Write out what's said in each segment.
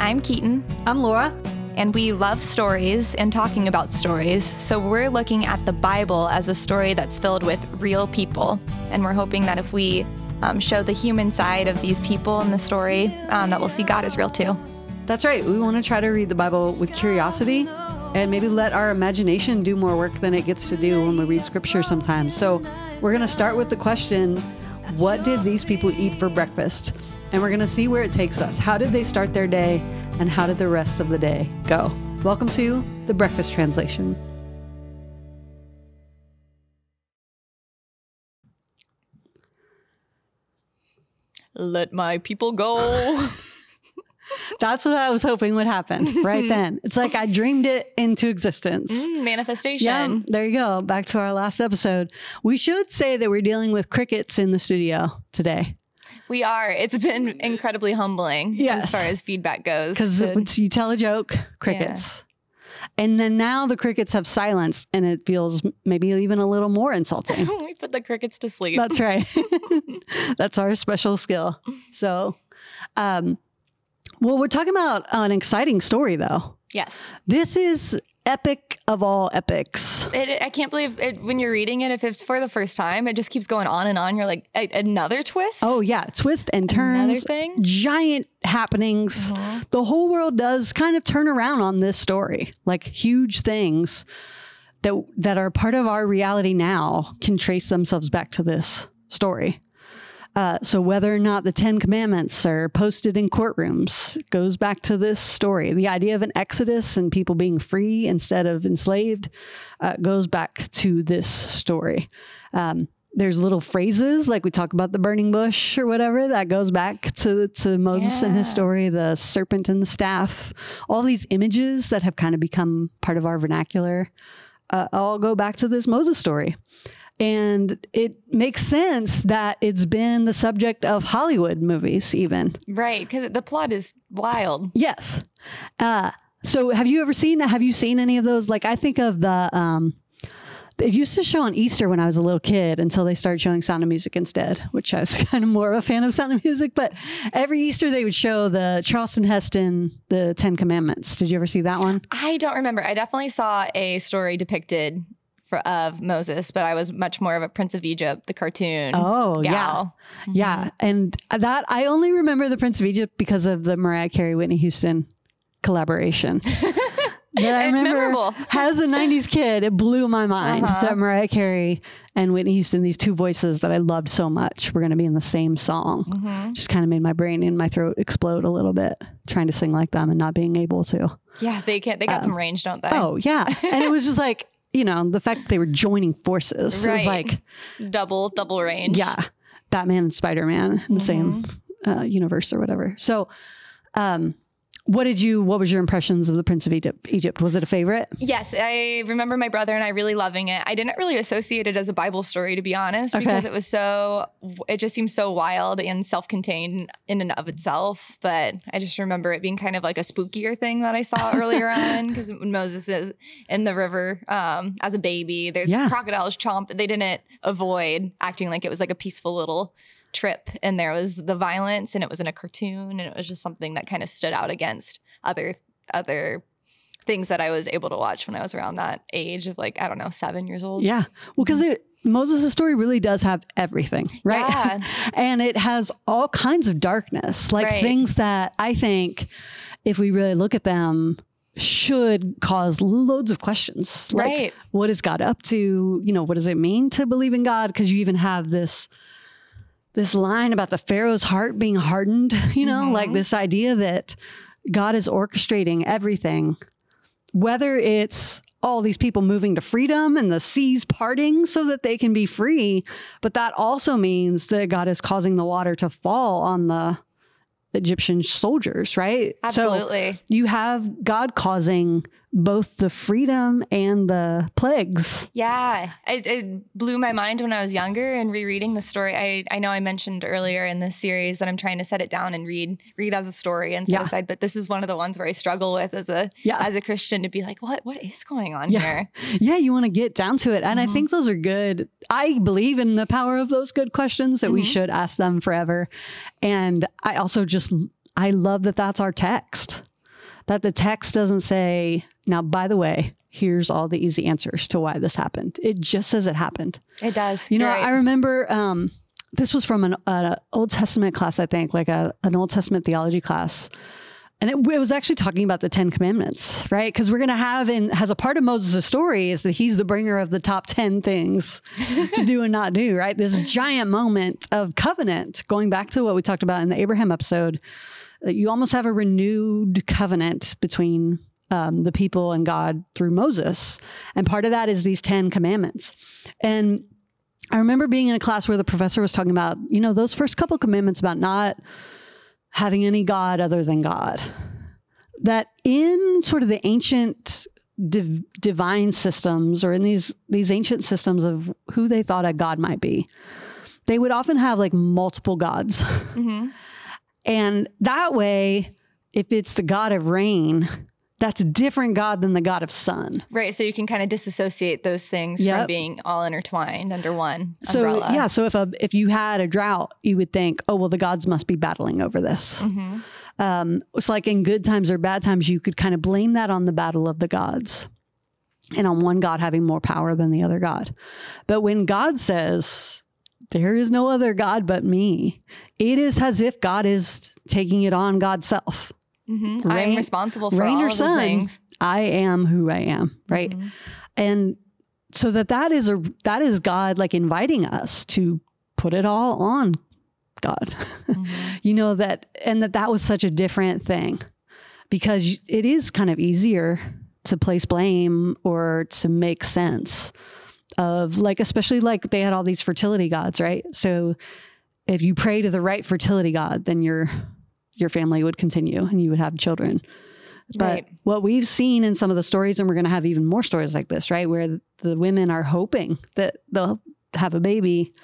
I'm Keaton, I'm Laura. and we love stories and talking about stories. So we're looking at the Bible as a story that's filled with real people. And we're hoping that if we um, show the human side of these people in the story, um, that we'll see God is real too. That's right. We want to try to read the Bible with curiosity and maybe let our imagination do more work than it gets to do when we read scripture sometimes. So, we're going to start with the question What did these people eat for breakfast? And we're going to see where it takes us. How did they start their day? And how did the rest of the day go? Welcome to the Breakfast Translation. Let my people go. That's what I was hoping would happen right then. It's like I dreamed it into existence. Mm, Manifestation. Yeah, there you go. Back to our last episode. We should say that we're dealing with crickets in the studio today We are. It's been incredibly humbling Yes. as far as feedback goes. because you tell a joke, crickets. And then now the crickets have silenced and it feels maybe even a little more insulting. we put the crickets to sleep. That's right. That's our special skill. So, um, well, we're talking about an exciting story though. yes. This is epic of all epics. It, I can't believe it, when you're reading it, if it's for the first time, it just keeps going on and on. You're like, "A- another twist? Oh yeah, twist and turns. Another thing? giant happenings. Mhm. The whole world does kind of turn around on this story. Like huge things that that are part of our reality now can trace themselves back to this story. Uh, so whether or not the Ten Commandments are posted in courtrooms goes back to this story. The idea of an exodus and people being free instead of enslaved uh, goes back to this story. Um, there's little phrases like we talk about the burning bush or whatever that goes back to to Moses and his story, the serpent and the staff, all these images that have kind of become part of our vernacular, uh, all go back to this Moses story. And it makes sense that it's been the subject of Hollywood movies, even. Right. Because the plot is wild. Yes. Uh, so have you ever seen have you seen any of those? Like I think of the um it used to show on Easter when I was a little kid until they started showing Sound of Music instead, which I was kind of more of a fan of Sound of Music. But every Easter they would show the Charlton Heston, the Ten Commandments. Did you ever see that one? I don't remember. I definitely saw a story depicted for, of Moses, but I was much more of a Prince of Egypt, the cartoon. Oh yeah, gal. yeah. And that I only remember the Prince of Egypt because of the Mariah Carey Whitney Houston collaboration. that I It's remember memorable. as a 90s kid, it blew my mind Uh-huh. that Mariah Carey and Whitney Houston, these two voices that I loved so much, were going to be in the same song. Mhm. Just kind of made my brain and my throat explode a little bit trying to sing like them and not being able to. Yeah, they can. They got Um, some range, don't they? Oh, yeah. and it was just like, you know, the fact that they were joining forces. It was Right. like, double, double range. yeah, Batman and Spider Man in the same Mm-hmm. uh, universe or whatever. So, um, what did you? What was your impressions of the Prince of Egypt? Egypt was it a favorite? Yes, I remember my brother and I really loving it. I didn't really associate it as a Bible story, to be honest, Okay. because it was so, it just seems so wild and self contained in and of itself. But I just remember it being kind of like a spookier thing that I saw earlier on, because when Moses is in the river um, as a baby, there's Yeah. crocodiles chomp. They didn't avoid acting like it was like a peaceful little trip and there was the violence and it was in a cartoon and it was just something that kind of stood out against other other things that I was able to watch when I was around that age of like I don't know seven years old. Yeah. Well, because it Moses' story really does have everything, right? Yeah. and it has all kinds of darkness, like Right. things that I think, if we really look at them, should cause loads of questions. Like, Right. what is God up to? You know, what does it mean to believe in God? Because you even have this this line about the Pharaoh's heart being hardened, you know, Mhm. like this idea that God is orchestrating everything, whether it's all these people moving to freedom and the seas parting so that they can be free, but that also means that God is causing the water to fall on the Egyptian soldiers, right? So Absolutely. you have God causing both the freedom and the plagues. Yeah, it, it blew my mind when I was younger and rereading the story. I, I know I mentioned earlier in this series that I'm trying to set it down and read read as a story and set Yeah. aside. But this is one of the ones where I struggle with as a Yeah. as a Christian to be like, what what is going on Yeah. here? Yeah, you want to get down to it. And I Mhm. think those are good. I believe in the power of those good questions that we Mhm. should ask them forever. And I also just, I love that that's our text. That the text doesn't say, now, by the way, here's all the easy answers to why this happened. It just says it happened. It does. You know, right. I remember um, this was from an uh, Old Testament class, I think, like a, an Old Testament theology class. And it, it was actually talking about the Ten Commandments, right? Because we're going to have in, as a part of Moses' story, is that he's the bringer of the top 10 things to do and not do, right? This giant moment of covenant, going back to what we talked about in the Abraham episode, you almost have a renewed covenant between um, the people and God through Moses. And part of that is these 10 commandments. And I remember being in a class where the professor was talking about, you know, those first couple commandments about not having any God other than God. That in sort of the ancient div- divine systems or in these these ancient systems of who they thought a God might be, they would often have like multiple gods. Mhm. And that way, if it's the God of rain, that's a different God than the God of sun. Right. So you can kind of disassociate those things Yep. from being all intertwined under one So umbrella. yeah, so if a if you had a drought, you would think, oh well, the gods must be battling over this. Mhm. Um, it's like in good times or bad times, you could kind of blame that on the battle of the gods, and on one god having more power than the other god. But when God says, "There is no other god but me," it is as if God is taking it on God's self. Mhm. Rain- I'm responsible for rain all or sun, things. I am who I am, right? Mhm. and so that that is a that is god like inviting us to put it all on god Mhm. you know that and that that was such a different thing because it is kind of easier to place blame or to make sense of like especially like they had all these fertility gods right so if you pray to the right fertility god then your your family would continue and you would have children but Right. what we've seen in some of the stories, and we're going to have even more stories like this, right? Where the women are hoping that they'll have a baby.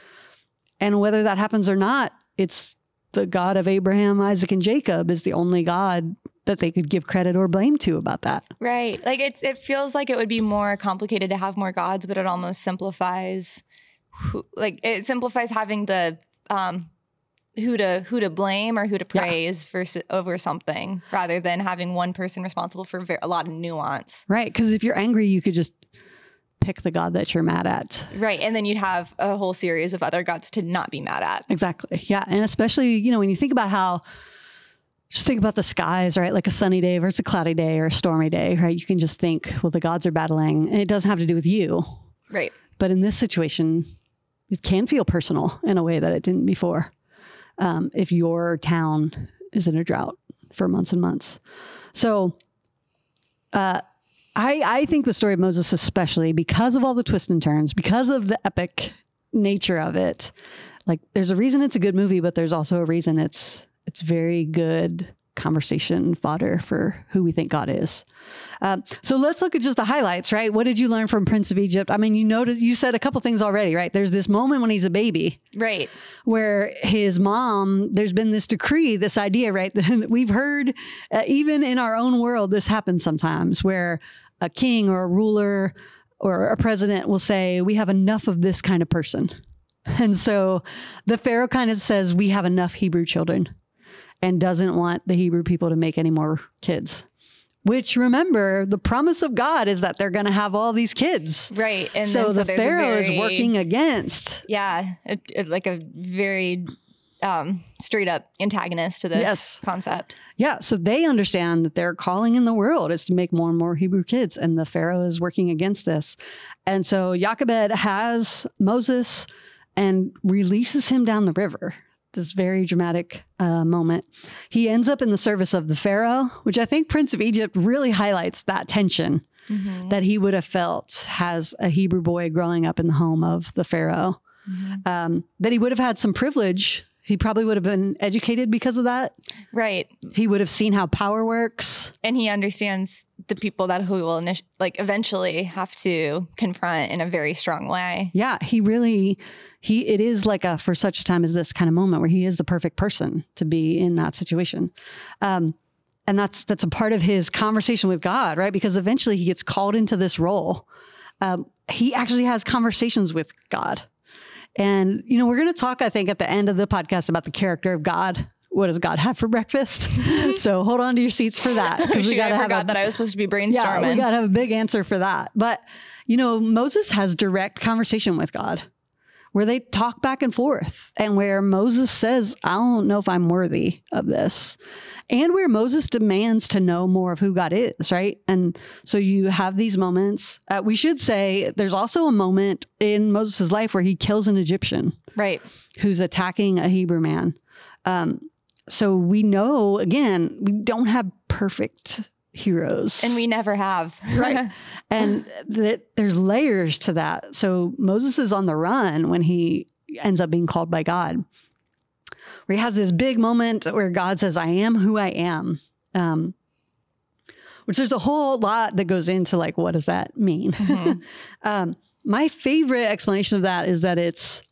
And whether that happens or not, it's the God of Abraham, Isaac, and Jacob is the only God that they could give credit or blame to about that. Right. Like it's it feels like it would be more complicated to have more gods, but it almost simplifies who, like it simplifies having the um who to who to blame or who to Yeah. praise versus over something rather than having one person responsible for ver- a lot of nuance. Right. Because if you're angry, you could just pick the God that you're mad at. Right. And then you'd have a whole series of other gods to not be mad at. Exactly. Yeah. And especially, you know, when you think about how, just think about the skies, right? Like a sunny day versus a cloudy day or a stormy day, right? You can just think, well, the gods are battling, and it doesn't have to do with you. Right. But in this situation, it can feel personal in a way that it didn't before. Um, if your town is in a drought for months and months. So, uh, I, I think the story of Moses, especially because of all the twists and turns, because of the epic nature of it, like there's a reason it's a good movie, but there's also a reason it's it's very good conversation fodder for who we think God is. Um, so let's look at just the highlights, right? What did you learn from Prince of Egypt? I mean, you noticed you said a couple things already, right? There's this moment when he's a baby Right. where his mom, there's been this decree, this idea, right? that we've heard, uh, even in our own world, this happens sometimes where a king or a ruler or a president will say, We have enough of this kind of person. And so the Pharaoh kind of says, We have enough Hebrew children and doesn't want the Hebrew people to make any more kids. Which remember, the promise of God is that they're going to have all these kids. Right. And so then, the Pharaoh is working against Yeah. It, it- like a very um, straight up antagonist to this Yes. concept. Yeah, so they understand that their calling in the world is to make more and more Hebrew kids, and the Pharaoh is working against this. And so Jochebed has Moses and releases him down the river. This very dramatic uh, moment. He ends up in the service of the Pharaoh, which I think Prince of Egypt really highlights that tension Mhm. that he would have felt as a Hebrew boy growing up in the home of the Pharaoh. Mhm. Um, that he would have had some privilege. He probably would have been educated because of that. Right. He would have seen how power works. And he understands the people that he will like eventually have to confront in a very strong way. Yeah, he really he it is like a for such a time as this kind of moment where he is the perfect person to be in that situation. Um and that's that's a part of his conversation with God, right? Because eventually he gets called into this role. Um, he actually has conversations with God. And you know, we're going to talk I think at the end of the podcast about the character of God what does God have for breakfast? so hold on to your seats for that because we got to have a, that I was supposed to be brainstorming. Yeah, we got to have a big answer for that. But you know, Moses has direct conversation with God where they talk back and forth and where Moses says, I don't know if I'm worthy of this. And where Moses demands to know more of who God is, right? And so you have these moments. Uh, we should say there's also a moment in Moses' life where he kills an Egyptian. Right. Who's attacking a Hebrew man. Um, so we know, again, we don't have perfect heroes. And we never have. right. And that there's layers to that. So Moses is on the run when he ends up being called by God. Where he has this big moment where God says, I am who I am. Um, which there's a whole lot that goes into like, what does that mean? Mm-hmm. um, my favorite explanation of that is that it's,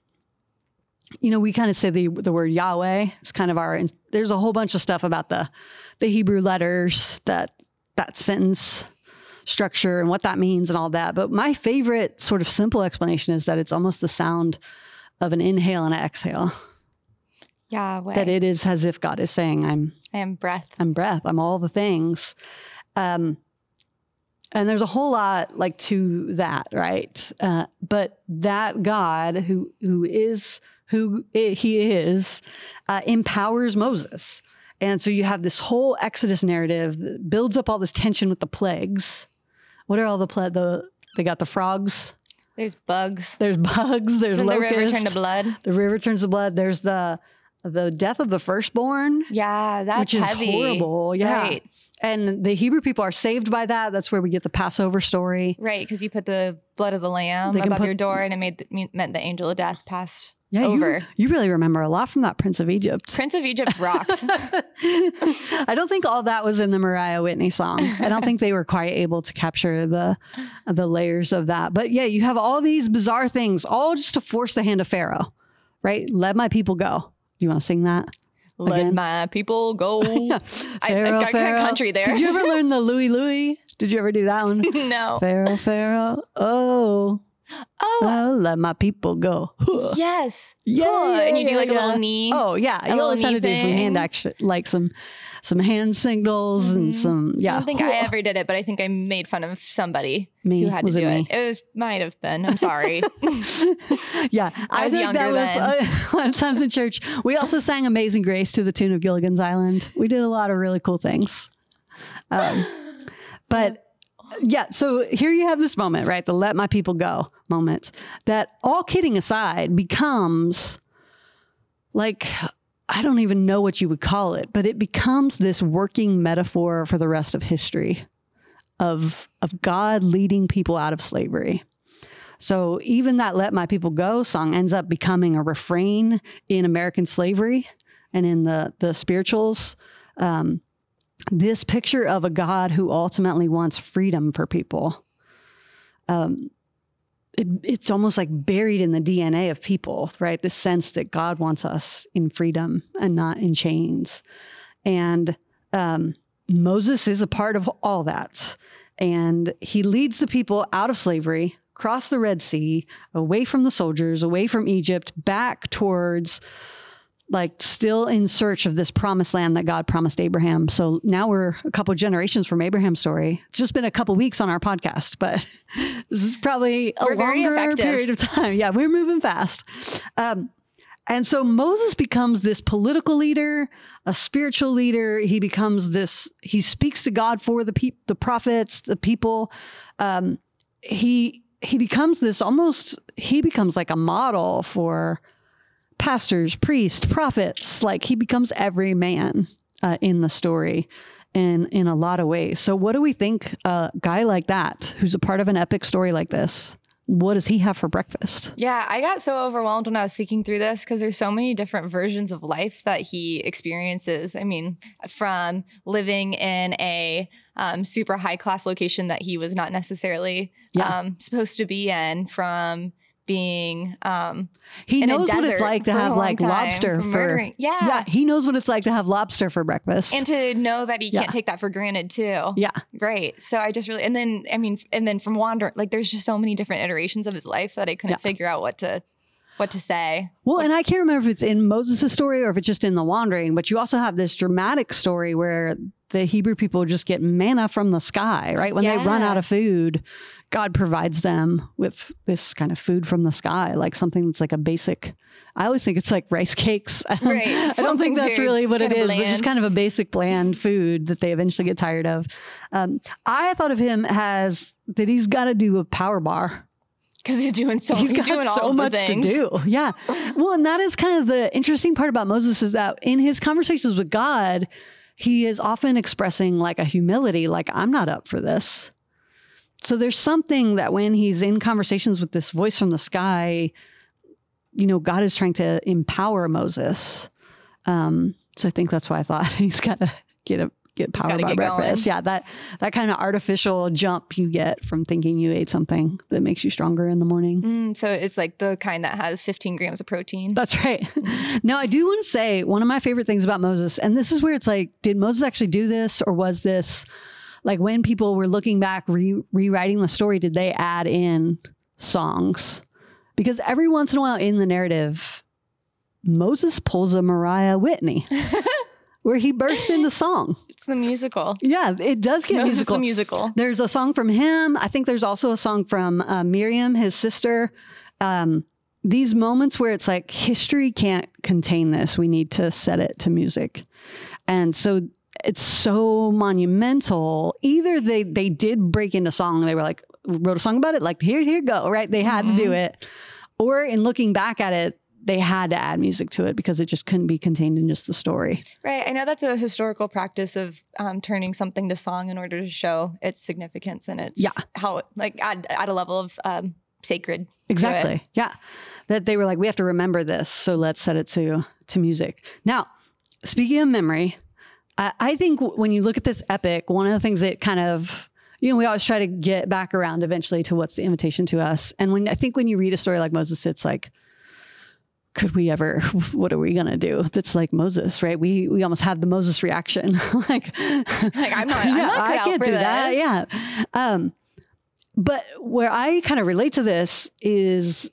you know, we kind of say the the word Yahweh. It's kind of our. There's a whole bunch of stuff about the the Hebrew letters that that sentence structure and what that means and all that. But my favorite sort of simple explanation is that it's almost the sound of an inhale and an exhale. Yeah, that it is as if God is saying, "I'm I am breath. I'm breath. I'm all the things." Um, and there's a whole lot like to that, right? Uh, but that God who who is who he is uh, empowers Moses and so you have this whole Exodus narrative that builds up all this tension with the plagues. What are all the ple- the they got the frogs. There's bugs. There's bugs. There's Doesn't locusts. The river turn to blood. The river turns to blood. There's the the death of the firstborn. Yeah, that's which is heavy. horrible. Yeah. Right. And the Hebrew people are saved by that. That's where we get the Passover story. Right, because you put the blood of the lamb above put, your door, and it made the, meant the angel of death passed yeah, over. You, you, really remember a lot from that Prince of Egypt. Prince of Egypt rocked. I don't think all that was in the Mariah Whitney song. I don't think they were quite able to capture the the layers of that. But yeah, you have all these bizarre things, all just to force the hand of Pharaoh, right? Let my people go. You want to sing that? Let again? my people go. yeah. Pharaoh, I, I got Pharaoh. country there. Did you ever learn the Louie Louie? Did you ever do that one? no. Pharaoh, Pharaoh. Oh, Oh, I'll let my people go. yes. Yeah, yeah, and you do like yeah. a little knee. Oh yeah, you always have to do some hand action, like some some hand signals mm-hmm. and some. Yeah, I don't think I ever did it, but I think I made fun of somebody me. who had was to do it. It, it was might have been. I'm sorry. yeah, I, I was younger that. Was, uh, a lot of times in church, we also sang "Amazing Grace" to the tune of Gilligan's Island. We did a lot of really cool things. Um, but yeah, so here you have this moment, right? The let my people go moment that all kidding aside becomes like I don't even know what you would call it, but it becomes this working metaphor for the rest of history of of God leading people out of slavery. So even that let my people go song ends up becoming a refrain in American slavery and in the the spirituals um, this picture of a God who ultimately wants freedom for people. Um, it, it's almost like buried in the DNA of people, right? The sense that God wants us in freedom and not in chains. And um, Moses is a part of all that. And he leads the people out of slavery, across the Red Sea, away from the soldiers, away from Egypt, back towards like still in search of this promised land that God promised Abraham. So now we're a couple generations from Abraham's story. It's just been a couple weeks on our podcast, but this is probably a we're longer period of time. Yeah, we're moving fast. Um, and so Moses becomes this political leader, a spiritual leader. He becomes this. He speaks to God for the pe- the prophets, the people. Um, he he becomes this almost. He becomes like a model for pastors, priests, prophets. Like he becomes every man uh, in the story in in a lot of ways. So what do we think a guy like that who's a part of an epic story like this? What does he have for breakfast? Yeah, I got so overwhelmed when I was thinking through this because there's so many different versions of life that he experiences. I mean, from living in a um, super high class location that he was not necessarily yeah. um, supposed to be in, from being um he knows what it's like to have like lobster for yeah. Yeah he knows what it's like to have lobster for breakfast. And to know that he can't take that for granted too. Yeah. Right. So i just really and then i mean and then from wandering like there's just so many different iterations of his life that i couldn't yeah. figure out what to what to say. Well, and I can't remember if it's in Moses' story or if it's just in the wandering, but you also have this dramatic story where the Hebrew people just get manna from the sky, right? When they run out of food, God provides them with this kind of food from the sky, like something that's like a basic. I always think it's like rice cakes. I don't, Right. I don't think that's really what it is, but just kind of a basic bland food that they eventually get tired of. Um, I thought of him as that he's got to do a power bar Because he's doing so he's he's, got doing so much to do. Yeah. Well, and that is kind of the interesting part about Moses is that in his conversations with God, he is often expressing like a humility, like, I'm not up for this. So there's something that when he's in conversations with this voice from the sky, you know, God is trying to empower Moses. Um, so I think that's why I thought he's got to get a get power by get going. breakfast. Yeah, that that kind of artificial jump you get from thinking you ate something that makes you stronger in the morning. Mm, so it's like the kind that has 15 grams of protein. That's right. now, I do want to say one of my favorite things about Moses, and this is where it's like, did Moses actually do this, or was this like when people were looking back, re- rewriting the story, did they add in songs? Because every once in a while in the narrative, Moses pulls a Mariah Whitney where he bursts into song. It's the musical. Yeah, it does get Moses musical. the musical. There's a song from him. I think there's also a song from uh, Miriam, his sister. Um, these moments where it's like history can't contain this. We need to set it to music. And so it's so monumental. Either they they did break into song, they were like wrote a song about it, like here, here go, right? They had to do it. Or in looking back at it, they had to add music to it because it just couldn't be contained in just the story. Right. I know that's a historical practice of um, turning something to song in order to show its significance and its Yeah. how like at, at a level of um, sacred. Exactly. Yeah. That they were like, we have to remember this, so let's set it to to music. Now, speaking of memory, I, I think w- when you look at this epic, one of the things that kind of you know, we always try to get back around eventually to what's the invitation to us. And when I think when you read a story like Moses, it's like, could we ever? What are we gonna do? That's like Moses, right? We we almost have the Moses reaction, like, Like, I'm not- I'm not I can't do that. Yeah. Um, but where I kind of relate to this is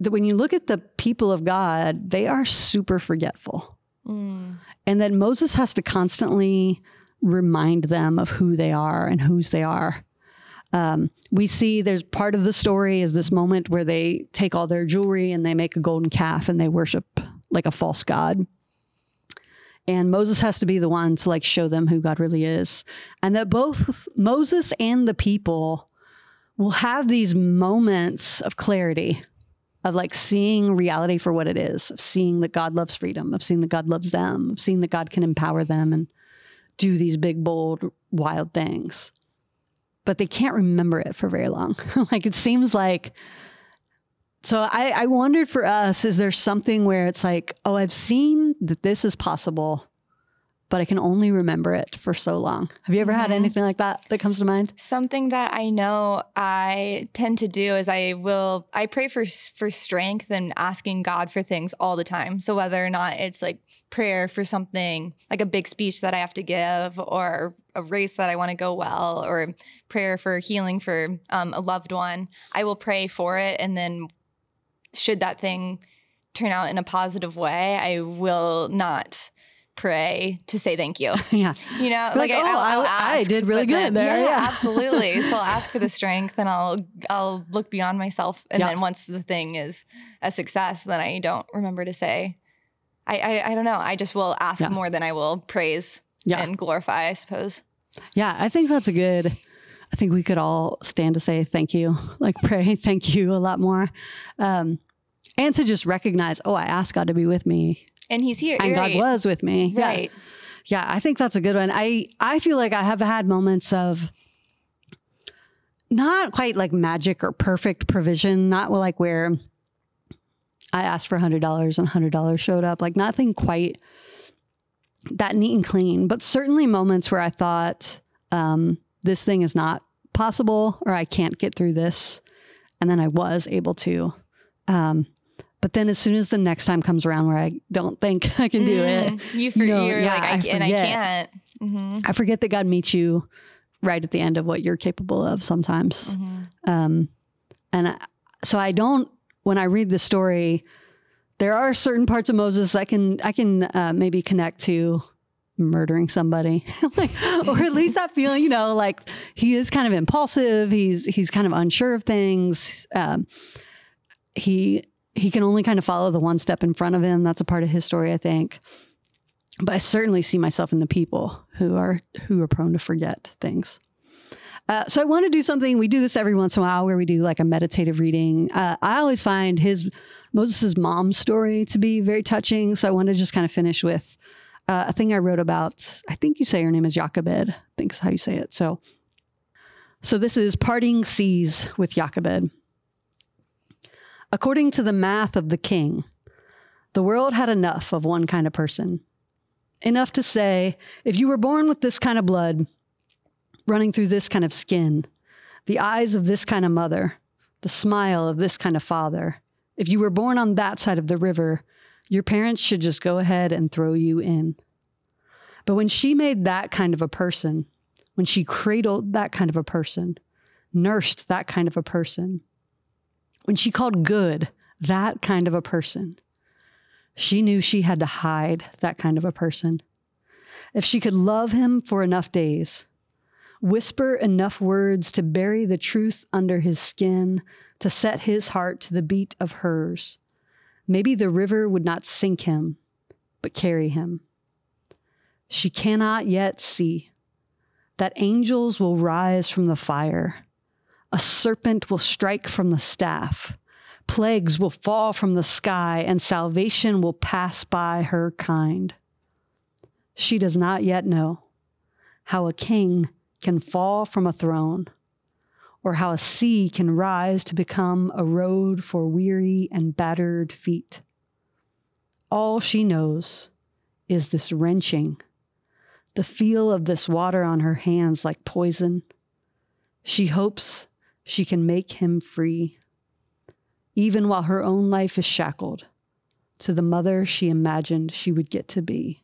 that when you look at the people of God, they are super forgetful. Mm. And that Moses has to constantly remind them of who they are and whose they are. Um, we see there's part of the story is this moment where they take all their jewelry and they make a golden calf and they worship like a false god. And Moses has to be the one to like show them who God really is. And that both Moses and the people will have these moments of clarity of like seeing reality for what it is, of seeing that God loves freedom, of seeing that God loves them, of seeing that God can empower them and do these big, bold, wild things. But they can't remember it for very long. like it seems like. So I, I wondered for us, is there something where it's like, oh, I've seen that this is possible, but I can only remember it for so long. Have you ever had Mhm. anything like that that comes to mind? Something that I know I tend to do is I will I pray for for strength and asking God for things all the time. So whether or not it's like prayer for something like a big speech that I have to give or a race that I want to go well or prayer for healing for um, a loved one, I will pray for it and then should that thing turn out in a positive way, I will not pray to say thank you. yeah. You know, Like, like, oh, I, I'll, I'll I- I did really but then- good there, yeah. absolutely. So I'll ask for the strength, and I'll I'll look beyond myself, and Yeah. then once the thing is a success, then I don't remember to say. I I, I don't know. I just will ask Yeah. more than I will praise Yeah. and glorify. I suppose. Yeah, I think that's a good. I think we could all stand to say thank you, like pray thank you a lot more, um, and to just recognize, oh, I asked God to be with me, And He's here, and right? God was with me. Yeah. right. Yeah, I think that's a good one. I I feel like I have had moments of not quite like magic or perfect provision, not like where I asked for hundred dollars and hundred dollars showed up, like nothing quite that neat and clean, but certainly moments where I thought um, this thing is not possible or I can't get through this, and then I was able to. Um, but then as soon as the next time comes around where I don't think I can do it, Mm, You for, No, you're yeah, like I, I and I can't. hmm I forget that God meets you right at the end of what you're capable of sometimes. hmm Um, and I, so I don't when I read the story, there are certain parts of Moses I can I can uh, maybe connect to murdering somebody, like, or at least that feeling. You know, like he is kind of impulsive. He's he's kind of unsure of things. Um, he he can only kind of follow the one step in front of him. That's a part of his story, I think. But I certainly see myself in the people who are who are prone to forget things. Uh, so I want to do something. We do this every once in a while, where we do like a meditative reading. Uh, I always find his Moses' mom's story to be very touching. So I want to just kind of finish with uh, a thing I wrote about. I think you say her name is Jochebed. I think is how you say it. So, so this is parting seas with Jochebed. According to the math of the king, the world had enough of one kind of person. Enough to say, if you were born with this kind of blood, running through this kind of skin, the eyes of this kind of mother, the smile of this kind of father, if you were born on that side of the river, your parents should just go ahead and throw you in. But when she made that kind of a person, when she cradled that kind of a person, nursed that kind of a person, when she called good that kind of a person, she knew she had to hide that kind of a person. If she could love him for enough days, whisper enough words to bury the truth under his skin, to set his heart to the beat of hers, maybe the river would not sink him, but carry him. She cannot yet see that angels will rise from the fire a serpent will strike from the staff. Plagues will fall from the sky, and salvation will pass by her kind. She does not yet know how a king can fall from a throne, or how a sea can rise to become a road for weary and battered feet. All she knows is this wrenching, the feel of this water on her hands like poison. She hopes she can make him free, even while her own life is shackled to the mother she imagined she would get to be.